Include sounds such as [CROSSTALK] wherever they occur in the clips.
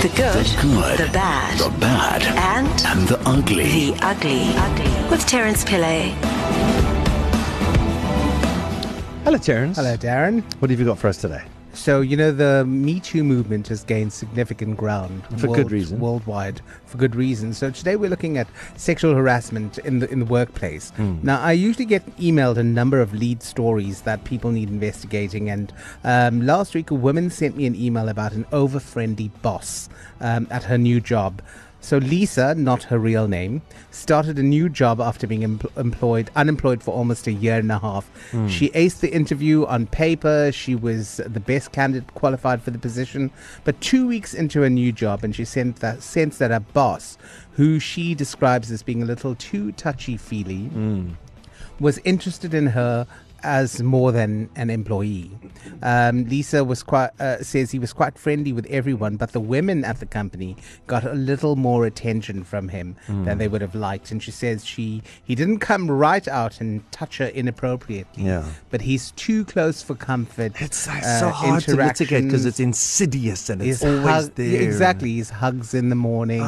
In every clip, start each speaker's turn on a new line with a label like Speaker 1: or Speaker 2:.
Speaker 1: The good,
Speaker 2: The good,
Speaker 1: the bad,
Speaker 2: the bad,
Speaker 1: and
Speaker 2: and the ugly.
Speaker 1: the ugly. Ugly. With Terence Pillay.
Speaker 3: Hello, Terence.
Speaker 4: Hello, Darren.
Speaker 3: What have you got for us today?
Speaker 4: So, you know, the Me Too movement has gained significant ground
Speaker 3: For good reason.
Speaker 4: worldwide for good reason. So today we're looking at sexual harassment in the in the workplace. Now, I usually get emailed a number of lead stories that people need investigating, and um, last week a woman sent me an email about an over-friendly boss um, at her new job. So Lisa, not her real name, started a new job after being em- employed, unemployed for almost a year and a half. Hmm. She aced the interview on paper. She was the best candidate qualified for the position. But two weeks into her new job, and she sent that sensed that her boss, who she describes as being a little too touchy feely, hmm. was interested in her as more than an employee. Um, Lisa was quite uh, says he was quite friendly with everyone, but the women at the company got a little more attention from him than they would have liked. And she says she he didn't come right out and touch her inappropriately.
Speaker 3: Yeah.
Speaker 4: but he's too close for comfort.
Speaker 3: It's like
Speaker 4: uh,
Speaker 3: so hard to mitigate because it's insidious and it's
Speaker 4: His
Speaker 3: always
Speaker 4: hug-
Speaker 3: there.
Speaker 4: Exactly. His hugs in the morning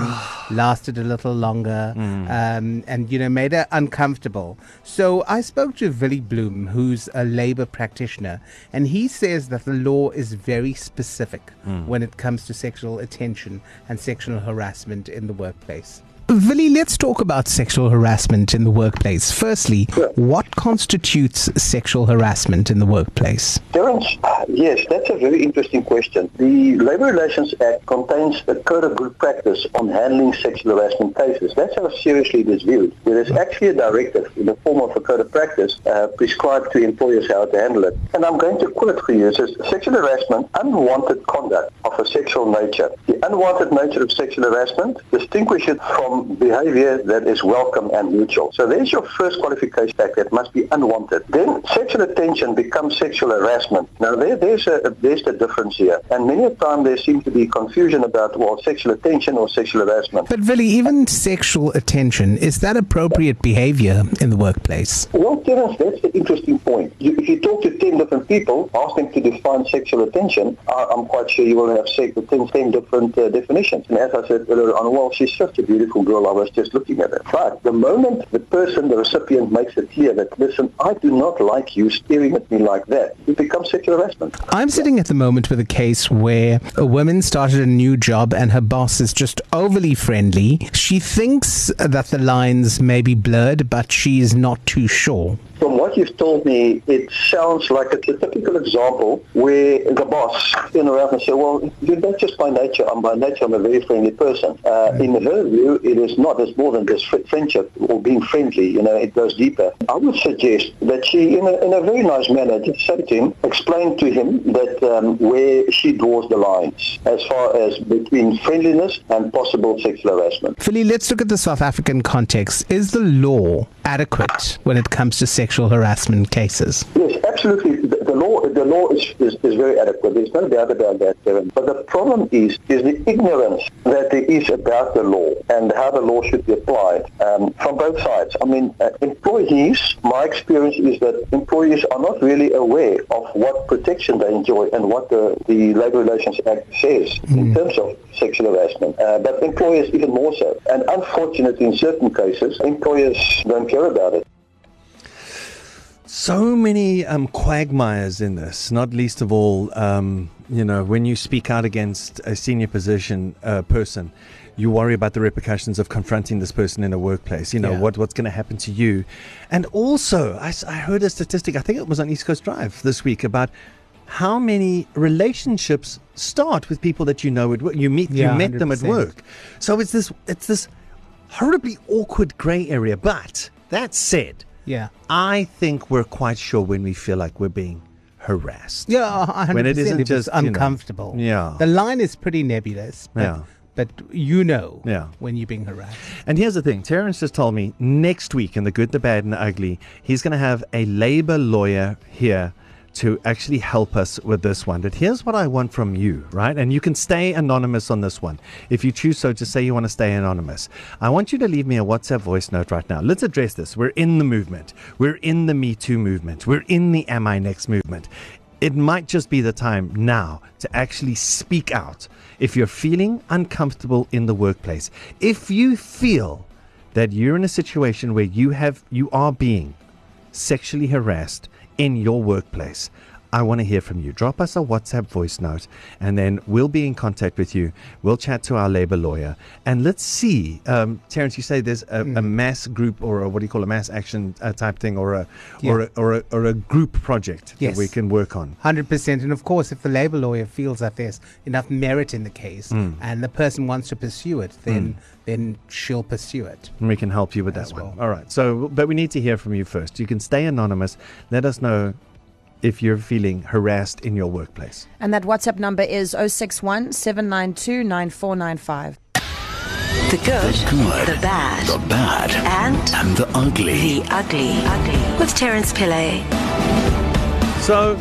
Speaker 4: lasted a little longer
Speaker 3: Mm.
Speaker 4: um, and, you know, made her uncomfortable. So I spoke to Willie Bloom, who's a labor practitioner, and he says that the law is very specific
Speaker 3: Mm.
Speaker 4: when it comes to sexual attention and sexual harassment in the workplace. Willie, let's talk about sexual harassment in the workplace. Firstly, what constitutes sexual harassment in the workplace?
Speaker 5: Terence, yes, that's a very interesting question. The Labour Relations Act contains a code of good practice on handling sexual harassment cases. That's how seriously it is viewed. There is actually a directive in the form of a code of practice uh, prescribed to employers how to handle it. And I'm going to quote for you. It says, sexual harassment, unwanted conduct a sexual nature. The unwanted nature of sexual harassment distinguishes it from behavior that is welcome and mutual. So there's your first qualification fact that must be unwanted. Then sexual attention becomes sexual harassment. Now there, there's a there's the difference here, and many a time there seems to be confusion about well sexual attention or sexual harassment.
Speaker 4: But Willie, even sexual attention, is that appropriate behavior in the workplace?
Speaker 5: Well, Terence, that's the interesting point. You, if you talk to 10 different people, ask them to define sexual attention, I, I'm quite sure you will have se- 10, 10 different uh, definitions. And as I said earlier on, well, she's such a beautiful girl, I was just looking at her. But the moment the person, the recipient, makes it clear that, listen, I do not like you staring at me like that, it becomes sexual harassment.
Speaker 4: I'm sitting at the moment with a case where a woman started a new job and her boss is just overly friendly. She thinks that the lines may be blurred, but she is not too sure.
Speaker 5: From what you've told me, it sounds like it's a typical example where the boss turn around and say, well, you're not just by nature. I'm by nature, I'm a very friendly person. Uh, in her view, it is not. It's more than just friendship or being friendly. You know, it goes deeper. I would suggest that she, in a, in a very nice manner, just say to him, explain to him that um, where she draws the lines as far as between friendliness and possible sexual harassment.
Speaker 4: Philly, let's look at the South African context. Is the law adequate when it comes to sexual harassment cases?
Speaker 5: Yes, absolutely. The, the law, the law is, is, is very adequate. There's no doubt about that, Kevin. But the problem is, is the ignorance that there is about the law and how the law should be applied um, from both sides. I mean, uh, employees, my experience is that employees are not really aware of what protection they enjoy and what the, the Labour Relations Act says in terms of sexual harassment. Uh, but employers even more so. And unfortunately, in certain cases, employers don't care about it.
Speaker 3: So many um, quagmires in this, not least of all, um, you know, when you speak out against a senior position uh, person, you worry about the repercussions of confronting this person in a workplace. You know,
Speaker 4: Yeah.
Speaker 3: what, what's going to happen to you. And also, I heard a statistic, I think it was on East Coast Drive this week, about how many relationships start with people that you know at work. You meet,
Speaker 4: Yeah,
Speaker 3: you met them at work. So it's this, it's this horribly awkward grey area. But that said,
Speaker 4: Yeah.
Speaker 3: I think we're quite sure when we feel like we're being harassed.
Speaker 4: Yeah, a hundred
Speaker 3: When it isn't just, you know,
Speaker 4: uncomfortable.
Speaker 3: yeah.
Speaker 4: The line is pretty nebulous. But,
Speaker 3: Yeah.
Speaker 4: But you know
Speaker 3: Yeah.
Speaker 4: when you're being harassed.
Speaker 3: And here's the thing Terence just told me next week in The Good, the Bad, and the Ugly, he's going to have a labor lawyer here to actually help us with this one. But here's what I want from you, right? And you can stay anonymous on this one. If you choose so, just say you want to stay anonymous. I want you to leave me a WhatsApp voice note right now. Let's address this. We're in the movement. We're in the Me Too movement. We're in the Am I Next movement. it might just be the time now to actually speak out if you're feeling uncomfortable in the workplace. If you feel that you're in a situation where you have you are being sexually harassed in your workplace, I want to hear from you. Drop us a WhatsApp voice note, and then we'll be in contact with you. We'll chat to our labor lawyer, and let's see. Um, Terence, you say there's a, a mass group or a, what do you call a mass action uh, type thing, or a or, a, or a or a group project
Speaker 4: Yes.
Speaker 3: that we can work on.
Speaker 4: Hundred percent, and of course, if the labour lawyer feels that there's enough merit in the case
Speaker 3: Mm.
Speaker 4: and the person wants to pursue it, then then she'll pursue it.
Speaker 3: And we can help you with that
Speaker 4: As
Speaker 3: one. All right. So, but we need to hear from you first. You can stay anonymous. Let us know if you're feeling harassed in your workplace.
Speaker 2: And that WhatsApp number is 061 792 9495.
Speaker 1: The good,
Speaker 6: good,
Speaker 1: the bad,
Speaker 6: the bad,
Speaker 1: and
Speaker 6: and the ugly.
Speaker 1: the ugly. Ugly. With Terence Pillay.
Speaker 3: So,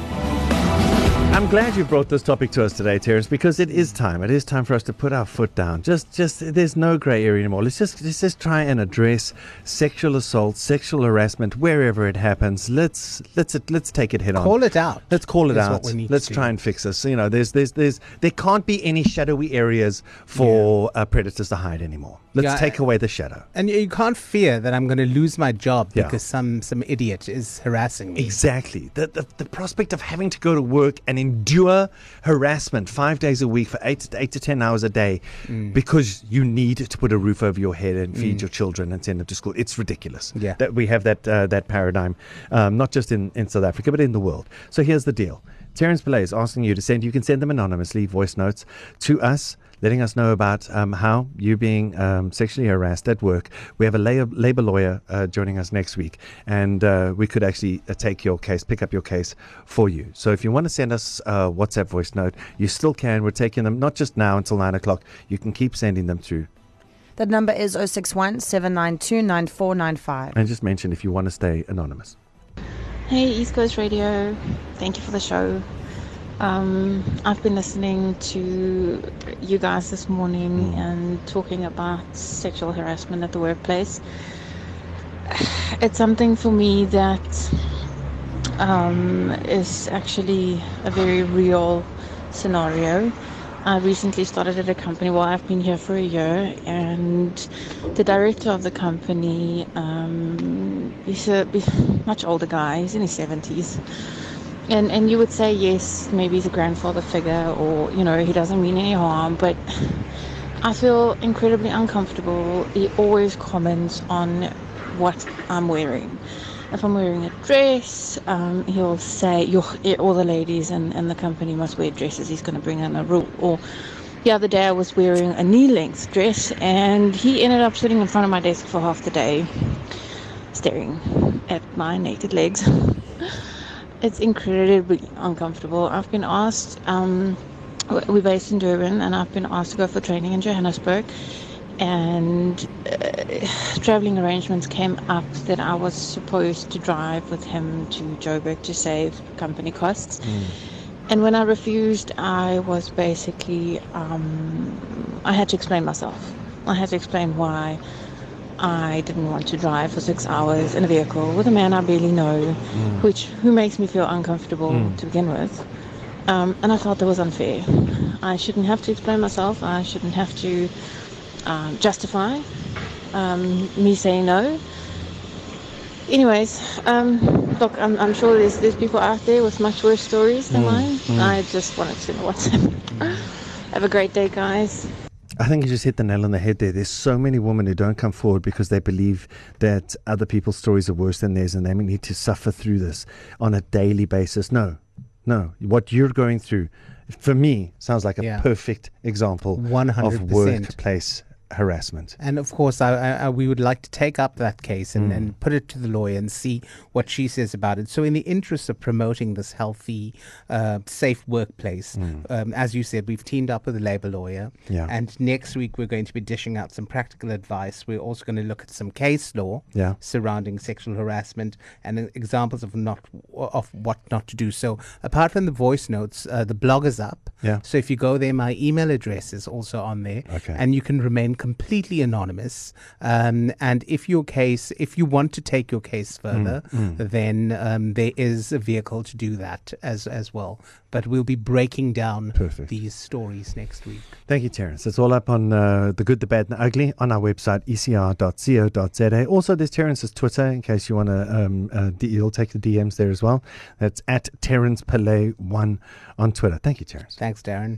Speaker 3: I'm glad you brought this topic to us today, Terence, because it is time. It is time for us to put our foot down. Just, just, there's no grey area anymore. Let's just, let's just try and address sexual assault, sexual harassment wherever it happens. Let's, let's, let's take it head on.
Speaker 4: Call it out.
Speaker 3: Let's call it out.
Speaker 4: what we need
Speaker 3: Let's try
Speaker 4: do.
Speaker 3: and fix this. You know, there's, there's, there's, there can't be any shadowy areas for uh, predators to hide anymore. Let's
Speaker 4: Yeah,
Speaker 3: take away the shadow.
Speaker 4: And you- can't fear that I'm going to lose my job
Speaker 3: Yeah.
Speaker 4: because some some idiot is harassing me.
Speaker 3: Exactly. The, the, the prospect of having to go to work and endure harassment five days a week for eight to, eight to 10 hours a day
Speaker 4: Mm.
Speaker 3: because you need to put a roof over your head and feed your children and send them to school. It's ridiculous
Speaker 4: Yeah.
Speaker 3: that we have that, uh, that paradigm, um, not just in, in South Africa, but in the world. So here's the deal. Terence Pillay is asking you to send, you can send them anonymously, voice notes to us. Letting us know about um, how you're being um, sexually harassed at work. We have a labor, labor lawyer uh, joining us next week, and uh, we could actually uh, take your case, pick up your case for you. So if you want to send us a WhatsApp voice note, you still can. We're taking them not just now until nine o'clock. You can keep sending them through.
Speaker 2: That number is 061 792 9495.
Speaker 3: And just mention if you want to stay anonymous.
Speaker 7: Hey, East Coast Radio. Thank you for the show. Um, I've been listening to you guys this morning and talking about sexual harassment at the workplace. [SIGHS] It's something for me that um, is actually a very real scenario. I recently started at a company, well, I've been here for a year, and the director of the company, um, he's a he's a much older guy, he's in his 70s. And, and you would say, yes, maybe he's a grandfather figure, or, you know, he doesn't mean any harm, but I feel incredibly uncomfortable. He always comments on what I'm wearing. If I'm wearing a dress, um, he'll say, all the ladies in, in the company must wear dresses. He's going to bring in a rule. Or the other day, I was wearing a knee length dress, and he ended up sitting in front of my desk for half the day, staring at my naked legs. [LAUGHS] it's incredibly uncomfortable. I've been asked, um, we're based in Durban, and I've been asked to go for training in Johannesburg. And uh, traveling arrangements came up that I was supposed to drive with him to Joburg to save company costs. And when I refused, I was basically, um, I had to explain myself. I had to explain why I didn't want to drive for six hours in a vehicle with a man I barely know, which who makes me feel uncomfortable to begin with. Um, and I felt that was unfair. I shouldn't have to explain myself. I shouldn't have to um, justify um, me saying no. Anyways, um, look, I'm, I'm sure there's there's people out there with much worse stories than mine. I just wanted to know what's Have a great day, guys.
Speaker 3: I think you just hit the nail on the head there. There's so many women who don't come forward because they believe that other people's stories are worse than theirs and they need to suffer through this on a daily basis. No, no. What you're going through, for me, sounds like a
Speaker 4: Yeah.
Speaker 3: perfect example of
Speaker 4: 100%.
Speaker 3: workplace harassment.
Speaker 4: And of course, I, I, we would like to take up that case and, and put it to the lawyer and see what she says about it. So, in the interest of promoting this healthy, uh, safe workplace, um, as you said, we've teamed up with a labor lawyer.
Speaker 3: Yeah.
Speaker 4: And next week, we're going to be dishing out some practical advice. We're also going to look at some case law
Speaker 3: Yeah.
Speaker 4: surrounding sexual harassment and uh, examples of not of what not to do. So, apart from the voice notes, uh, the blog is up.
Speaker 3: Yeah.
Speaker 4: So if you go there, my email address is also on there,
Speaker 3: Okay.
Speaker 4: and you can remain completely anonymous. Um, and if your case, if you want to take your case further, then um, there is a vehicle to do that as as well. But we'll be breaking down
Speaker 3: Perfect.
Speaker 4: these stories next week.
Speaker 3: Thank you, Terence. It's all up on uh, the good, the bad, and the ugly on our website, ecr.co.za. Also, there's Terence's Twitter in case you want to, um, uh, you'll take the DMs there as well. That's at Terence Pillay1 on Twitter. Thank you, Terence.
Speaker 4: Thanks, Darren.